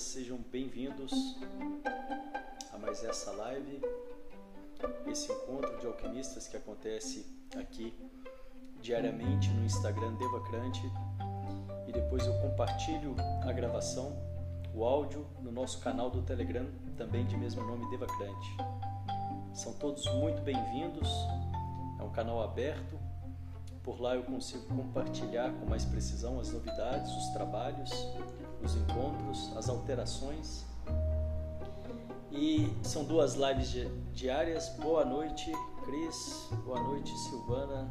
sejam bem-vindos a mais essa live, esse encontro de alquimistas que acontece aqui diariamente no Instagram Devacrante e depois eu compartilho a gravação, o áudio no nosso canal do Telegram, também de mesmo nome Devacrante. São todos muito bem-vindos, é um canal aberto, por lá eu consigo compartilhar com mais precisão as novidades, os trabalhos, os encontros, as alterações. E são duas lives diárias. Boa noite, Cris. Boa noite, Silvana,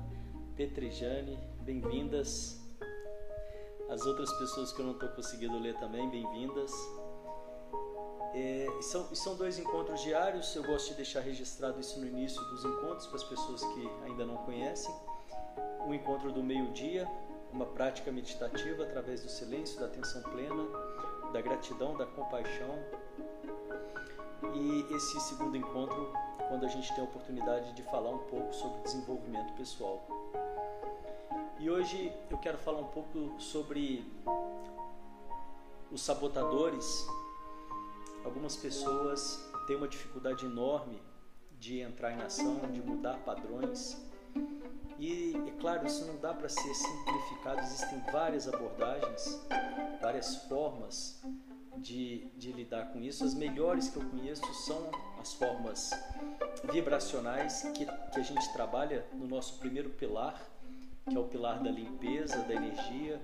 Petrijane. Bem-vindas. As outras pessoas que eu não estou conseguindo ler também, bem-vindas. É, são, são dois encontros diários. Eu gosto de deixar registrado isso no início dos encontros para as pessoas que ainda não conhecem. O encontro do meio-dia, uma prática meditativa através do silêncio, da atenção plena, da gratidão, da compaixão. E esse segundo encontro, quando a gente tem a oportunidade de falar um pouco sobre desenvolvimento pessoal. E hoje eu quero falar um pouco sobre os sabotadores. Algumas pessoas têm uma dificuldade enorme de entrar em ação, de mudar padrões e é claro, isso não dá para ser simplificado, existem várias abordagens, várias formas de, de lidar com isso. As melhores que eu conheço são as formas vibracionais que, que a gente trabalha no nosso primeiro pilar, que é o pilar da limpeza, da energia,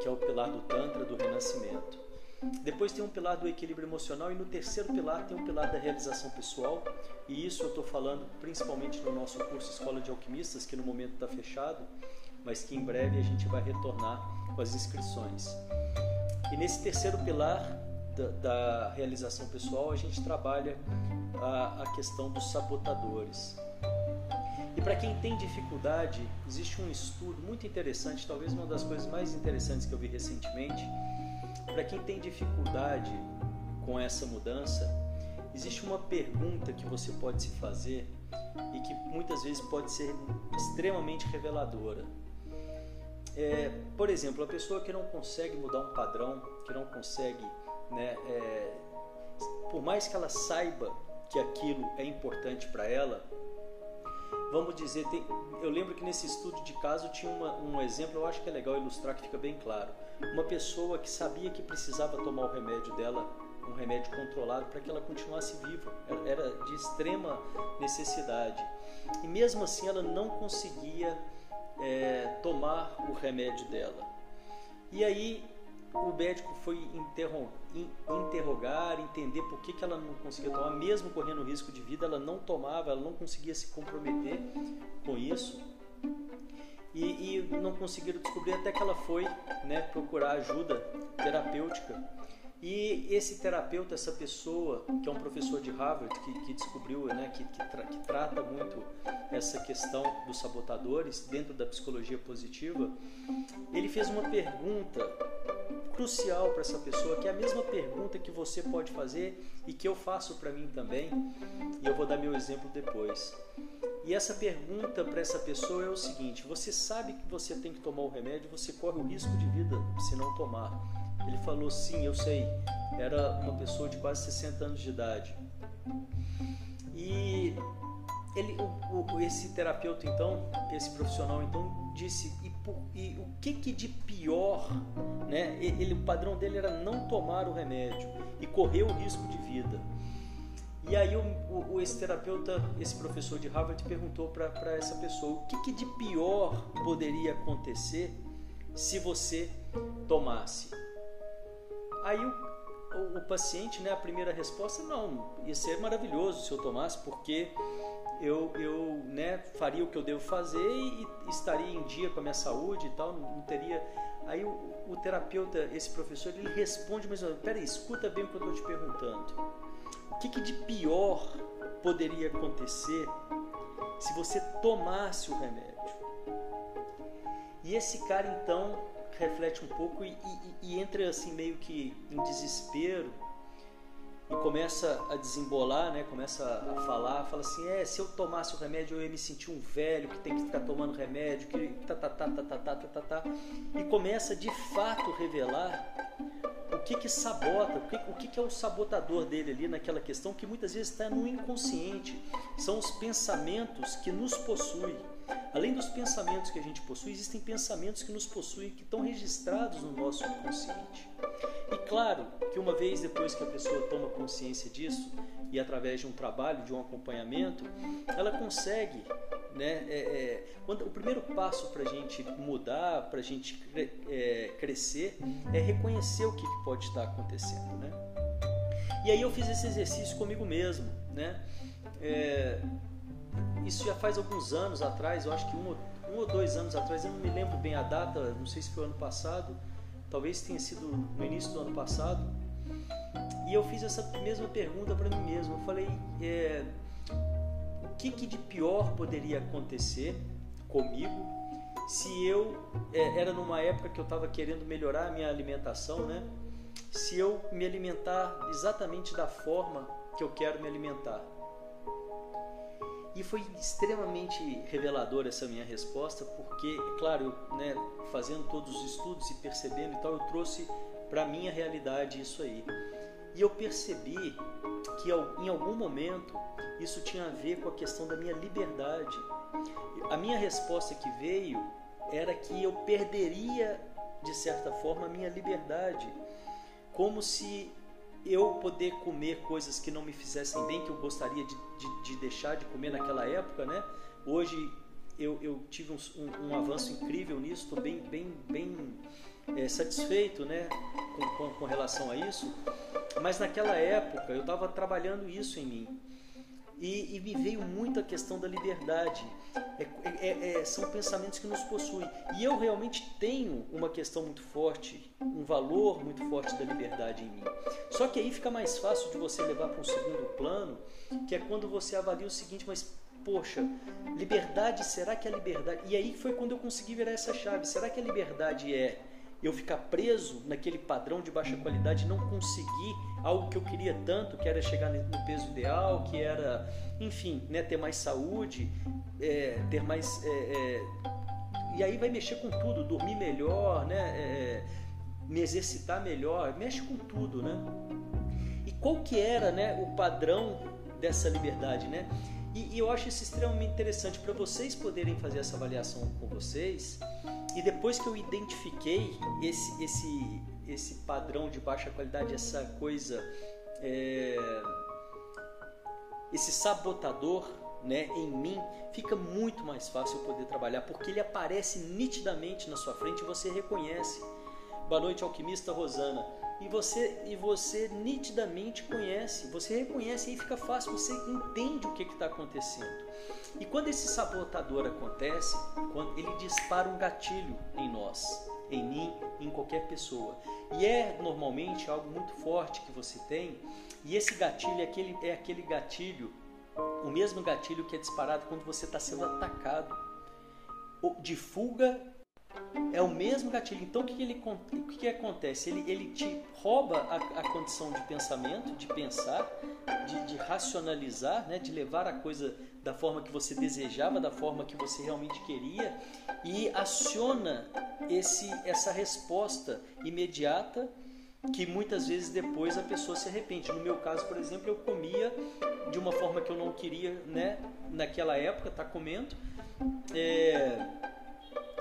que é o pilar do Tantra, do renascimento. Depois tem um pilar do equilíbrio emocional e no terceiro pilar tem um pilar da realização pessoal. E isso eu estou falando principalmente no nosso curso Escola de Alquimistas, que no momento está fechado, mas que em breve a gente vai retornar com as inscrições. E nesse terceiro pilar da, da realização pessoal, a gente trabalha a, a questão dos sabotadores. E para quem tem dificuldade, existe um estudo muito interessante, talvez uma das coisas mais interessantes que eu vi recentemente, para quem tem dificuldade com essa mudança, existe uma pergunta que você pode se fazer e que muitas vezes pode ser extremamente reveladora. É, por exemplo, a pessoa que não consegue mudar um padrão, que não consegue, né, é, por mais que ela saiba que aquilo é importante para ela, vamos dizer, tem, eu lembro que nesse estudo de caso tinha uma, um exemplo, eu acho que é legal ilustrar que fica bem claro. Uma pessoa que sabia que precisava tomar o remédio dela, um remédio controlado, para que ela continuasse viva, era de extrema necessidade. E mesmo assim ela não conseguia é, tomar o remédio dela. E aí o médico foi interrogar, entender por que, que ela não conseguia tomar, mesmo correndo risco de vida, ela não tomava, ela não conseguia se comprometer com isso. E, e não conseguiram descobrir até que ela foi né, procurar ajuda terapêutica. E esse terapeuta, essa pessoa, que é um professor de Harvard, que, que descobriu, né, que, que, tra que trata muito essa questão dos sabotadores dentro da psicologia positiva, ele fez uma pergunta crucial para essa pessoa, que é a mesma pergunta que você pode fazer e que eu faço para mim também, e eu vou dar meu exemplo depois. E essa pergunta para essa pessoa é o seguinte: você sabe que você tem que tomar o remédio, você corre o risco de vida se não tomar. Ele falou: sim, eu sei. Era uma pessoa de quase 60 anos de idade. E ele, o, o, esse terapeuta então, esse profissional então disse e, e o que que de pior, né? Ele, o padrão dele era não tomar o remédio e correr o risco de vida. E aí o, o, esse terapeuta, esse professor de Harvard perguntou para essa pessoa o que, que de pior poderia acontecer se você tomasse. Aí o, o, o paciente, né, a primeira resposta, não, ia ser maravilhoso se eu tomasse, porque eu, eu né, faria o que eu devo fazer e, e estaria em dia com a minha saúde e tal, não, não teria. Aí o, o, terapeuta, esse professor, ele responde, mas peraí, escuta bem o que eu estou te perguntando. O que, que de pior poderia acontecer se você tomasse o remédio? E esse cara então reflete um pouco e, e, e entra assim meio que em desespero e começa a desembolar, né? Começa a falar, fala assim, é, se eu tomasse o remédio eu ia me sentir um velho que tem que ficar tomando remédio, que tá tá tá tá tá tá tá, tá. tá. e começa de fato revelar o que que sabota, o que, o que que é o sabotador dele ali naquela questão que muitas vezes está no inconsciente, são os pensamentos que nos possuem Além dos pensamentos que a gente possui, existem pensamentos que nos possuem, que estão registrados no nosso inconsciente. E claro que uma vez depois que a pessoa toma consciência disso, e através de um trabalho, de um acompanhamento, ela consegue né? É, é, quando, o primeiro passo para a gente mudar, para a gente é, crescer, é reconhecer o que, que pode estar acontecendo. Né? E aí eu fiz esse exercício comigo mesmo. Né? Isso já faz alguns anos atrás, eu acho que um, um ou dois anos atrás, eu não me lembro bem a data, não sei se foi ano passado, talvez tenha sido no início do ano passado. E eu fiz essa mesma pergunta para mim mesmo. Eu falei, é, o que, que de pior poderia acontecer comigo se eu é, era numa época que eu estava querendo melhorar a minha alimentação, né? Se eu me alimentar exatamente da forma que eu quero me alimentar. E foi extremamente revelador essa minha resposta, porque, claro, eu, né, fazendo todos os estudos e percebendo e tal, eu trouxe para a minha realidade isso aí. E eu percebi que em algum momento isso tinha a ver com a questão da minha liberdade. A minha resposta que veio era que eu perderia, de certa forma, a minha liberdade. Como se eu poder comer coisas que não me fizessem bem, que eu gostaria de, de, de deixar de comer naquela época, né? Hoje eu, eu tive um, um, um, avanço incrível nisso, estou bem, bem, bem é, satisfeito né, com, com, com relação a isso. Mas naquela época eu estava trabalhando isso em mim. E, e, me veio muito a questão da liberdade. É, é, é, são pensamentos que nos possuem. E eu realmente tenho uma questão muito forte, um valor muito forte da liberdade em mim. Só que aí fica mais fácil de você levar para um segundo plano, que é quando você avalia o seguinte, mas poxa, liberdade, será que a liberdade. E aí foi quando eu consegui virar essa chave. Será que a liberdade é eu ficar preso naquele padrão de baixa qualidade, não conseguir algo que eu queria tanto, que era chegar no peso ideal, que era, enfim, né, ter mais saúde, é, ter mais. É, é, e aí vai mexer com tudo, dormir melhor, né, é, me exercitar melhor, mexe com tudo, né? E qual que era, né, o padrão dessa liberdade, né? E, e eu acho isso extremamente interessante para vocês poderem fazer essa avaliação com vocês. E depois que eu identifiquei esse, esse, esse padrão de baixa qualidade, essa coisa, é, esse sabotador né, em mim, fica muito mais fácil eu poder trabalhar, porque ele aparece nitidamente na sua frente e você reconhece. Boa noite, alquimista Rosana e você e você nitidamente conhece, você reconhece e fica fácil, você entende o que está acontecendo. E quando esse sabotador acontece, quando ele dispara um gatilho em nós, em mim, em qualquer pessoa, e é normalmente algo muito forte que você tem, e esse gatilho é aquele, é aquele gatilho, o mesmo gatilho que é disparado quando você está sendo atacado, de fuga é o mesmo gatilho. Então o que, ele, o que, que acontece? Ele, ele te rouba a, a condição de pensamento, de pensar, de, de, racionalizar, né? de levar a coisa da forma que você desejava, da forma que você realmente queria e aciona esse, essa resposta imediata que muitas vezes depois a pessoa se arrepende. No meu caso, por exemplo, eu comia de uma forma que eu não queria, né? Naquela época, tá comendo. É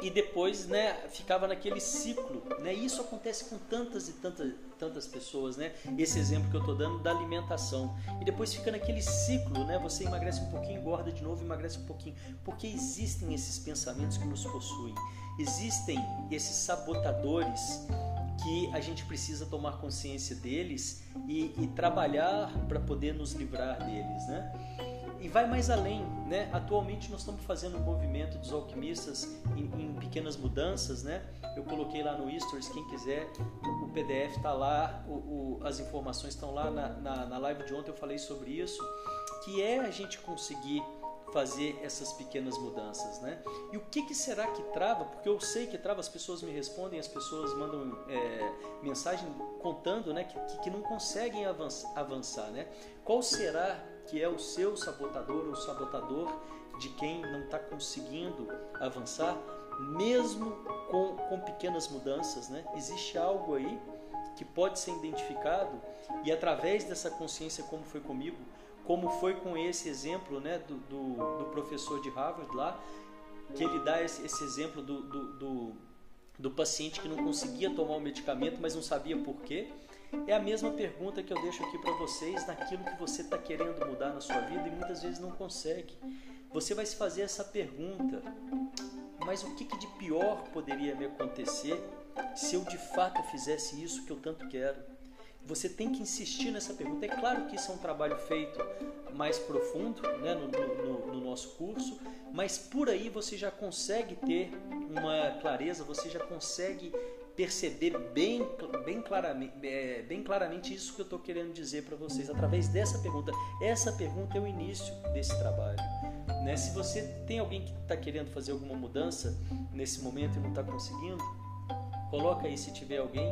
e depois né, ficava naquele ciclo. Né? Isso acontece com tantas e tantas, tantas pessoas. Né? Esse exemplo que eu estou dando da alimentação. E depois fica naquele ciclo, né? você emagrece um pouquinho, engorda de novo, emagrece um pouquinho. Porque existem esses pensamentos que nos possuem. Existem esses sabotadores que a gente precisa tomar consciência deles e, e trabalhar para poder nos livrar deles. Né? E vai mais além, né? Atualmente nós estamos fazendo um movimento dos alquimistas em, em pequenas mudanças, né? Eu coloquei lá no Stories, quem quiser, o PDF está lá, o, o, as informações estão lá na, na, na live de ontem eu falei sobre isso, que é a gente conseguir fazer essas pequenas mudanças, né? E o que, que, será que trava? Porque eu sei que trava, as pessoas me respondem, as pessoas mandam é, mensagem contando, né, que, que não conseguem avançar, né? Qual será que é o seu sabotador ou sabotador de quem não está conseguindo avançar, mesmo com, com pequenas mudanças, né? Existe algo aí que pode ser identificado e através dessa consciência, como foi comigo, como foi com esse exemplo né, do, do, do professor de Harvard lá, que ele dá esse, esse exemplo do, do, do, do paciente que não conseguia tomar o medicamento, mas não sabia por quê. É a mesma pergunta que eu deixo aqui para vocês naquilo que você está querendo mudar na sua vida e muitas vezes não consegue. Você vai se fazer essa pergunta: mas o que, que de pior poderia me acontecer se eu de fato fizesse isso que eu tanto quero? Você tem que insistir nessa pergunta. É claro que isso é um trabalho feito mais profundo né, no, no, no nosso curso, mas por aí você já consegue ter uma clareza, você já consegue perceber bem, bem, claramente, é, bem claramente isso que eu estou querendo dizer para vocês através dessa pergunta. Essa pergunta é o início desse trabalho. Né? Se você tem alguém que está querendo fazer alguma mudança nesse momento e não está conseguindo, coloca aí se tiver alguém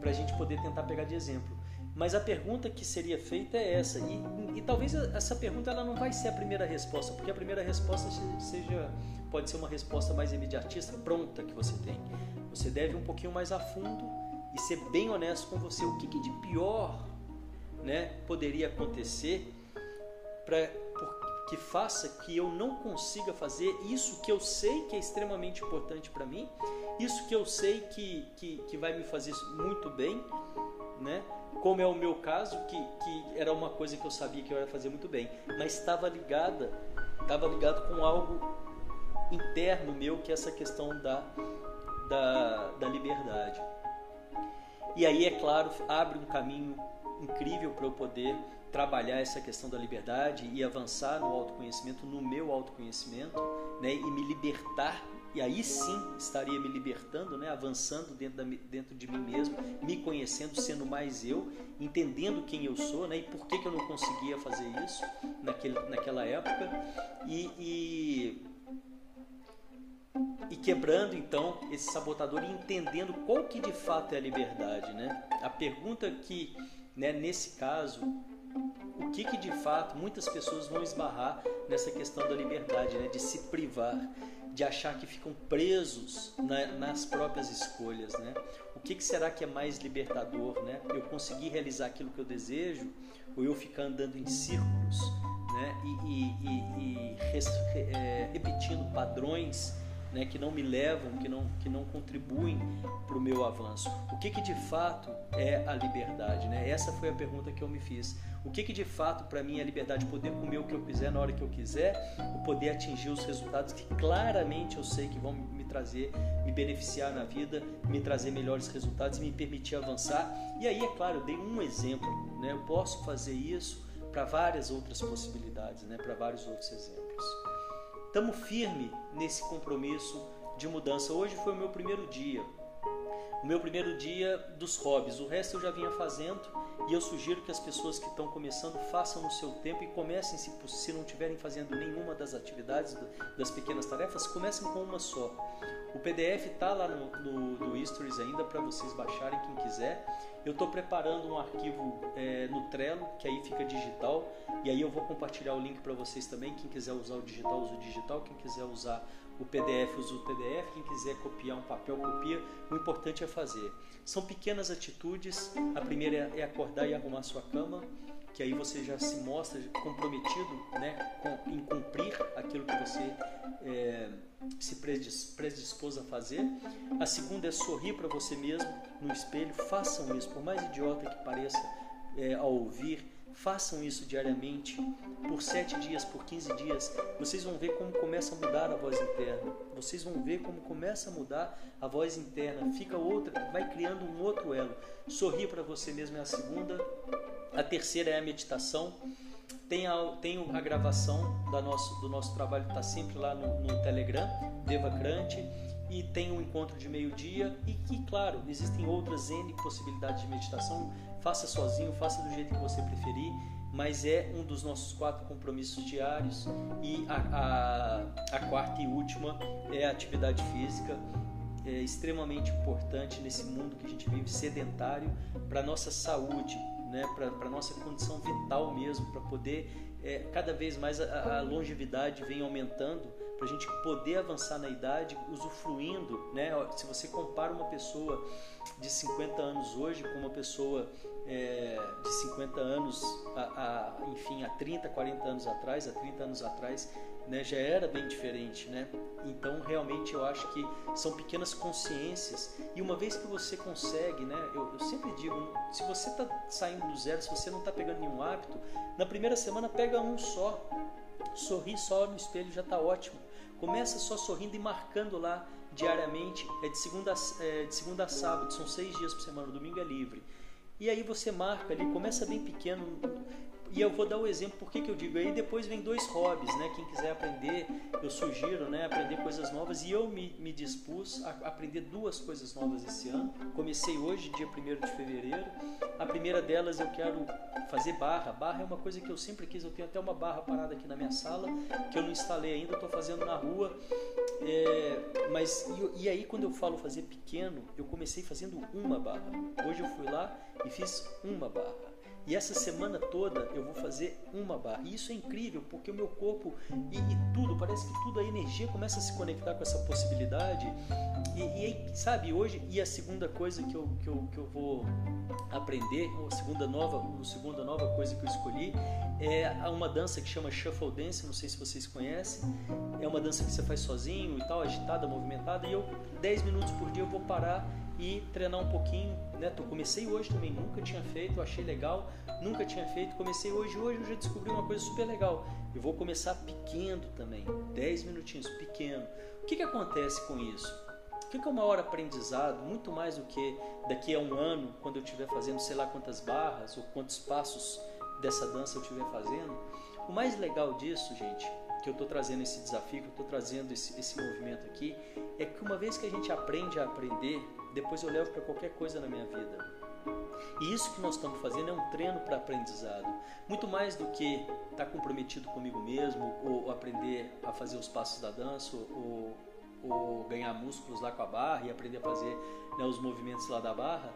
para a gente poder tentar pegar de exemplo. Mas a pergunta que seria feita é essa e, e, talvez essa pergunta ela não vai ser a primeira resposta, porque a primeira resposta seja pode ser uma resposta mais imediatista, pronta que você tem. Você deve ir um pouquinho mais a fundo e ser bem honesto com você. O que, que de pior, né, poderia acontecer para que faça que eu não consiga fazer isso que eu sei que é extremamente importante para mim, isso que eu sei que, que, que vai me fazer muito bem, né? Como é o meu caso, que, que era uma coisa que eu sabia que eu ia fazer muito bem, mas estava ligada, estava ligado com algo interno meu, que é essa questão da, da, da liberdade. E aí, é claro, abre um caminho incrível para eu poder trabalhar essa questão da liberdade e avançar no autoconhecimento, no meu autoconhecimento, né, e me libertar. E aí sim estaria me libertando, né, avançando dentro, da, dentro de mim mesmo, me conhecendo, sendo mais eu, entendendo quem eu sou, né, e por que, que eu não conseguia fazer isso naquele, naquela época, e, e e quebrando então esse sabotador e entendendo qual que de fato é a liberdade, né? A pergunta que, né, nesse caso, o que, que de fato muitas pessoas vão esbarrar nessa questão da liberdade, né? de se privar, de achar que ficam presos na, nas próprias escolhas. Né? O que, que será que é mais libertador? Né? Eu conseguir realizar aquilo que eu desejo ou eu ficar andando em círculos né? e, e, e, e res, é, repetindo padrões né, que não me levam, que não, que não contribuem para o meu avanço. O que, que de fato é a liberdade? Né? Essa foi a pergunta que eu me fiz. O que, que de fato para mim é a liberdade? Poder comer o que eu quiser na hora que eu quiser, o poder atingir os resultados que claramente eu sei que vão me trazer, me beneficiar na vida, me trazer melhores resultados e me permitir avançar. E aí, é claro, eu dei um exemplo. Né? Eu posso fazer isso para várias outras possibilidades, né? para vários outros exemplos. Estamos firme nesse compromisso de mudança. Hoje foi o meu primeiro dia. O meu primeiro dia dos hobbies. O resto eu já vinha fazendo e eu sugiro que as pessoas que estão começando façam no seu tempo e comecem, se, se não estiverem fazendo nenhuma das atividades, das pequenas tarefas, comecem com uma só. O PDF está lá no, no, no Stories ainda para vocês baixarem quem quiser. Eu estou preparando um arquivo é, no Trello, que aí fica digital, e aí eu vou compartilhar o link para vocês também. Quem quiser usar o digital, usa o digital. Quem quiser usar o PDF, usa o PDF. Quem quiser copiar um papel, copia. O importante é fazer. São pequenas atitudes. A primeira é acordar e arrumar sua cama que aí você já se mostra comprometido né, em cumprir aquilo que você é, se predispôs a fazer. A segunda é sorrir para você mesmo no espelho. Façam isso, por mais idiota que pareça é, ao ouvir, façam isso diariamente, por sete dias, por 15 dias. Vocês vão ver como começa a mudar a voz interna. Vocês vão ver como começa a mudar a voz interna. Fica outra, vai criando um outro elo. Sorrir para você mesmo é a segunda. A terceira é a meditação. Tem a, tem a gravação da nosso, do nosso trabalho, está sempre lá no, no Telegram, Devacrante, e tem um encontro de meio-dia. E claro, existem outras N possibilidades de meditação. Faça sozinho, faça do jeito que você preferir, mas é um dos nossos quatro compromissos diários. E a, a, a quarta e última é a atividade física é extremamente importante nesse mundo que a gente vive sedentário para nossa saúde, né, para a nossa condição vital mesmo, para poder é, cada vez mais a, a, longevidade vem aumentando, para a gente poder avançar na idade usufruindo, né? Se você compara uma pessoa de 50 anos hoje com uma pessoa é, de 50 anos, a, a, enfim, há 30, 40 anos atrás, há 30 anos atrás, né, já era bem diferente, né? Então, realmente, eu acho que são pequenas consciências e uma vez que você consegue, né? Eu, eu sempre digo, se você está saindo do zero, se você não está pegando nenhum hábito, na primeira semana pega um só, sorri só no espelho já está ótimo. Começa só sorrindo e marcando lá diariamente, é de segunda, é de segunda a sábado, são seis dias por semana, o domingo é livre. E aí você marca ali, começa bem pequeno. E eu vou dar o exemplo, por que, eu digo? Aí depois vem dois hobbies, né? Quem quiser aprender, eu sugiro, né? Aprender coisas novas. E eu me, me dispus a aprender duas coisas novas esse ano. Comecei hoje, dia 1 de fevereiro. A primeira delas eu quero fazer barra. Barra é uma coisa que eu sempre quis. Eu tenho até uma barra parada aqui na minha sala, que eu não instalei ainda, estou fazendo na rua. É, mas e, e aí quando eu falo fazer pequeno, eu comecei fazendo uma barra. Hoje eu fui lá e fiz uma barra. E essa semana toda eu vou fazer uma barra. E isso é incrível, porque o meu corpo e, e tudo, parece que tudo, a energia começa a se conectar com essa possibilidade. E, e sabe, hoje, e a segunda coisa que eu, que eu, que eu vou aprender, a segunda nova, a segunda nova coisa que eu escolhi, é uma dança que chama Shuffle Dance, não sei se vocês conhecem. É uma dança que você faz sozinho e tal, agitada, movimentada. E eu, 10 minutos por dia, eu vou parar e treinar um pouquinho. Né? Eu comecei hoje também, nunca tinha feito, achei legal, nunca tinha feito. Comecei hoje, hoje eu já descobri uma coisa super legal. Eu vou começar pequeno também, 10 minutinhos, pequeno. O que, que acontece com isso? O que é o maior aprendizado? Muito mais do que daqui a um ano, quando eu estiver fazendo sei lá quantas barras ou quantos passos dessa dança eu estiver fazendo. O mais legal disso, gente, que eu estou trazendo esse desafio, que eu estou trazendo esse, esse movimento aqui, é que uma vez que a gente aprende a aprender, depois eu levo para qualquer coisa na minha vida. E isso que nós estamos fazendo é um treino para aprendizado. Muito mais do que estar tá comprometido comigo mesmo, ou aprender a fazer os passos da dança, ou, ou ganhar músculos lá com a barra e aprender a fazer né, os movimentos lá da barra,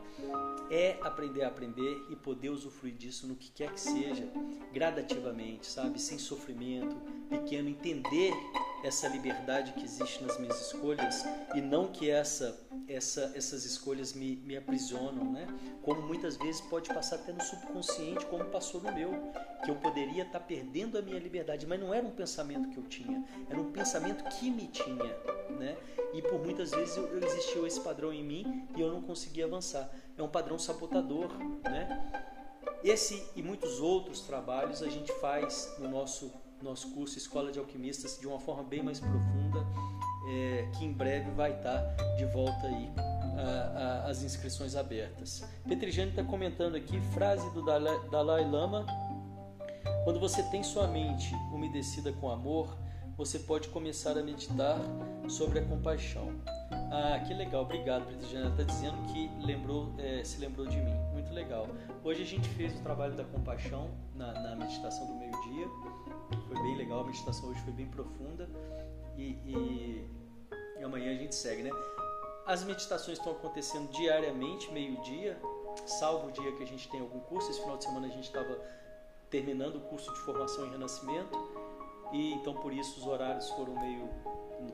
é aprender a aprender e poder usufruir disso no que quer que seja, gradativamente, sabe? Sem sofrimento, pequeno, entender essa liberdade que existe nas minhas escolhas e não que essa, essa essas escolhas me, me aprisionam, né? Como muitas vezes pode passar até no subconsciente, como passou no meu, que eu poderia estar perdendo a minha liberdade, mas não era um pensamento que eu tinha, era um pensamento que me tinha, né? E por muitas vezes eu, eu existiu esse padrão em mim e eu não conseguia avançar. É um padrão sabotador, né? Esse e muitos outros trabalhos a gente faz no nosso nosso curso Escola de Alquimistas de uma forma bem mais profunda, é, que em breve vai estar de volta aí a, a, as inscrições abertas. Petrijane está comentando aqui, frase do Dalai, Dalai Lama, quando você tem sua mente umedecida com amor, você pode começar a meditar sobre a compaixão. Ah, que legal, obrigado, Petrijane. Ela está dizendo que lembrou, é, se lembrou de mim. Muito legal. Hoje a gente fez o trabalho da compaixão na, na meditação do meio-dia foi bem legal, a meditação hoje foi bem profunda e, e, e amanhã a gente segue, né? As meditações estão acontecendo diariamente, meio-dia, salvo o dia que a gente tem algum curso. Esse final de semana a gente estava terminando o curso de formação em renascimento e então por isso os horários foram meio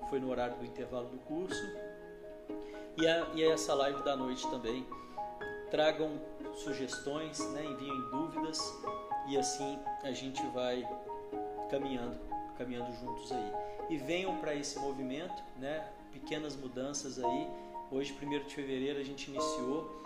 foi no horário do intervalo do curso e, a, e essa live da noite também tragam sugestões né, enviem dúvidas e assim a gente vai caminhando, caminhando juntos aí. E venham para esse movimento, né? Pequenas mudanças aí. Hoje, 1 de fevereiro, a gente iniciou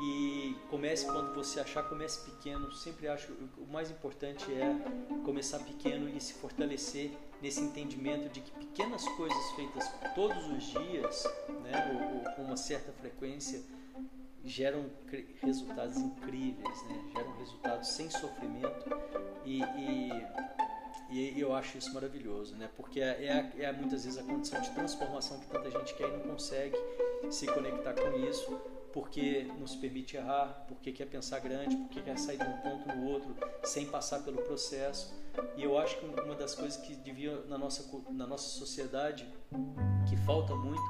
e comece quando você achar, comece pequeno. Sempre acho o mais importante é começar pequeno e se fortalecer nesse entendimento de que pequenas coisas feitas todos os dias, né, ou, ou com uma certa frequência, geram resultados incríveis, né? geram resultados sem sofrimento e, e e eu acho isso maravilhoso, né? Porque é, é, é, muitas vezes a condição de transformação que tanta gente quer e não consegue se conectar com isso, porque não se permite errar, porque quer pensar grande, porque quer sair de um ponto no outro sem passar pelo processo. E eu acho que uma das coisas que devia na nossa, na nossa sociedade, que falta muito,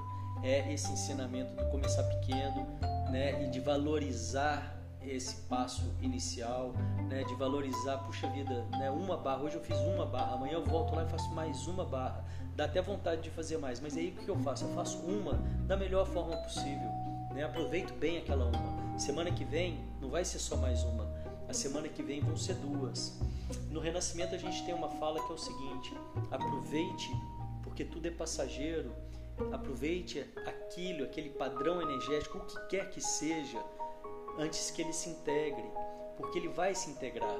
é esse ensinamento de começar pequeno, né? E de valorizar esse passo inicial, né, de valorizar, puxa vida, né, uma barra, hoje eu fiz uma barra, amanhã eu volto lá e faço mais uma barra. Dá até vontade de fazer mais, mas aí o que eu faço? Eu faço uma da melhor forma possível, né? Aproveito bem aquela uma. Semana que vem não vai ser só mais uma. A semana que vem vão ser duas. No Renascimento a gente tem uma fala que é o seguinte: aproveite porque tudo é passageiro. Aproveite aquilo, aquele padrão energético, o que quer que seja, antes que ele se integre, porque ele vai se integrar,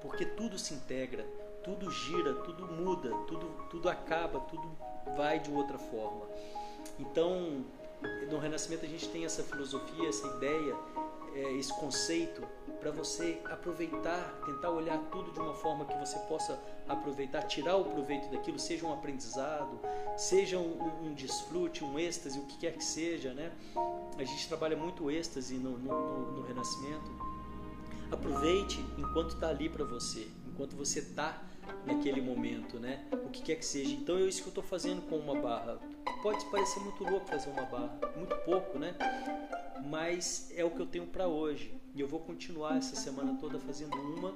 porque tudo se integra, tudo gira, tudo muda, tudo, tudo acaba, tudo vai de outra forma. Então, no Renascimento a gente tem essa filosofia, essa ideia, é, esse conceito para você aproveitar, tentar olhar tudo de uma forma que você possa aproveitar, tirar o proveito daquilo, seja um aprendizado, seja um, um desfrute, um êxtase, o que quer que seja, né? A gente trabalha muito êxtase no, no, no Renascimento. Aproveite enquanto está ali para você, enquanto você está naquele momento, né? O que quer que seja. Então é isso que eu estou fazendo com uma barra. Pode parecer muito louco fazer uma barra, muito pouco, né? Mas é o que eu tenho para hoje. E eu vou continuar essa semana toda fazendo uma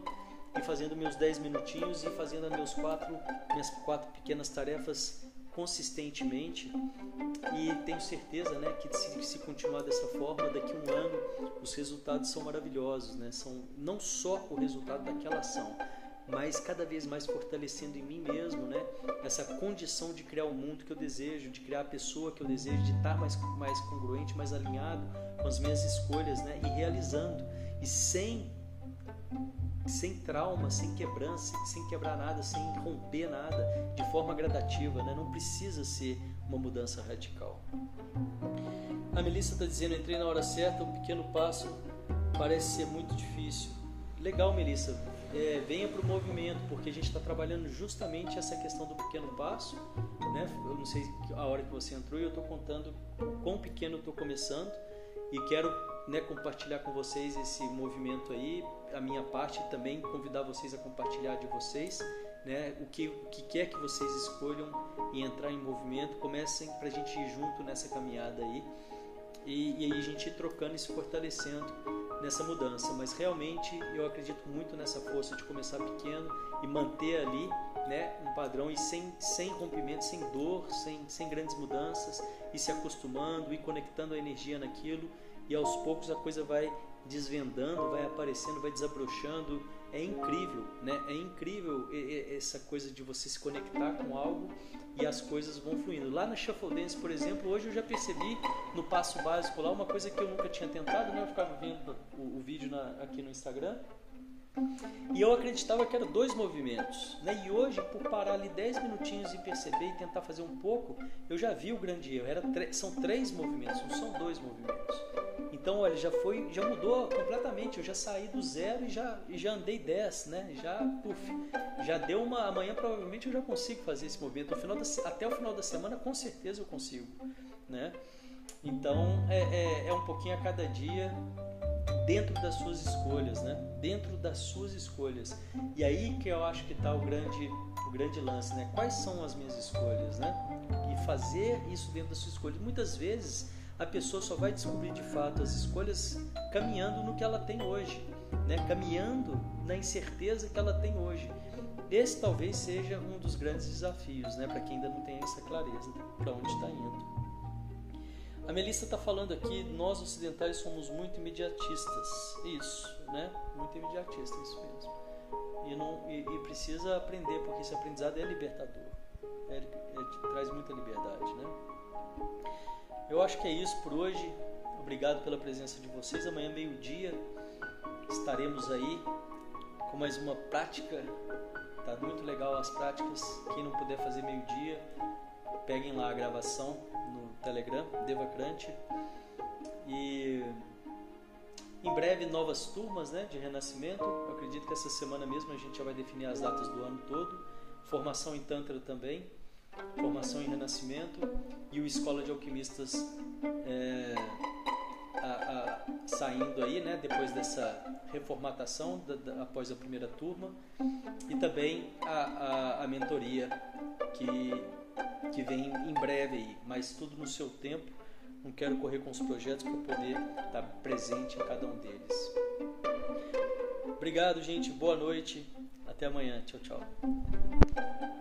e fazendo meus 10 minutinhos e fazendo meus quatro, minhas quatro pequenas tarefas consistentemente e tenho certeza né, que se, se, continuar dessa forma, daqui a um ano os resultados são maravilhosos, né? são não só o resultado daquela ação, mas cada vez mais fortalecendo em mim mesmo, né? Essa condição de criar o mundo que eu desejo, de criar a pessoa que eu desejo, de estar mais, mais congruente, mais alinhado com as minhas escolhas, né? E realizando e sem sem trauma, sem quebrança, sem quebrar nada, sem romper nada, de forma gradativa, né? Não precisa ser uma mudança radical. A Melissa está dizendo: entrei na hora certa, um pequeno passo parece ser muito difícil. Legal, Melissa é, venha para o movimento, porque a gente está trabalhando justamente essa questão do pequeno passo. Né? Eu não sei a hora que você entrou e eu estou contando quão pequeno estou começando e quero né, compartilhar com vocês esse movimento aí, a minha parte também convidar vocês a compartilhar de vocês. Né, o, que, o que quer que vocês escolham e entrar em movimento, comecem para a gente ir junto nessa caminhada aí e, e aí a gente trocando e se fortalecendo nessa mudança, mas realmente eu acredito muito nessa força de começar pequeno e manter ali né, um padrão e sem, sem rompimento, sem dor, sem, sem grandes mudanças, e se acostumando e conectando a energia naquilo, e aos poucos a coisa vai desvendando, vai aparecendo, vai desabrochando. É incrível, né? É incrível essa coisa de você se conectar com algo e as coisas vão fluindo. Lá na Shuffle Dance, por exemplo, hoje eu já percebi no passo básico lá uma coisa que eu nunca tinha tentado, né? Eu ficava vendo o, o vídeo na, aqui no Instagram e eu acreditava que eram dois movimentos. Né? E hoje, por parar ali 10 minutinhos e perceber e tentar fazer um pouco, eu já vi o grande erro. Era são três movimentos, não são dois movimentos. Então, olha, já foi, já mudou completamente. Eu já saí do zero e já, e já andei 10, né? Já, puf, já deu uma. Amanhã provavelmente eu já consigo fazer esse movimento. da, até o final da semana, com certeza eu consigo, né? Então, é, é, é um pouquinho a cada dia dentro das suas escolhas, né? Dentro das suas escolhas. E aí que eu acho que está o grande, o grande lance, né? Quais são as minhas escolhas, né? E fazer isso dentro das suas escolhas. Muitas vezes a pessoa só vai descobrir de fato as escolhas caminhando no que ela tem hoje, né? Caminhando na incerteza que ela tem hoje. Esse talvez seja um dos grandes desafios, né? Para quem ainda não tem essa clareza para onde está indo. A Melissa está falando aqui, nós ocidentais somos muito imediatistas. Isso, né? Muito imediatistas, isso mesmo. E, não, e, e precisa aprender, porque esse aprendizado é libertador. É, é, traz muita liberdade, né? Eu acho que é isso por hoje. Obrigado pela presença de vocês. Amanhã, meio-dia, estaremos aí com mais uma prática. Tá muito legal as práticas. Quem não puder fazer meio-dia, peguem lá a gravação no Telegram, Devacrante. E em breve novas turmas né, de renascimento. Eu acredito que essa semana mesmo a gente já vai definir as datas do ano todo. Formação em Tantra também, formação em renascimento e o Escola de Alquimistas é, a, a, saindo aí, né, depois dessa reformatação da, da, após a primeira turma e também a, a mentoria que que vem em breve aí, mas tudo no seu tempo, não quero correr com os projetos para poder estar presente em cada um deles. Obrigado, gente. Boa noite. Até amanhã. Tchau, tchau.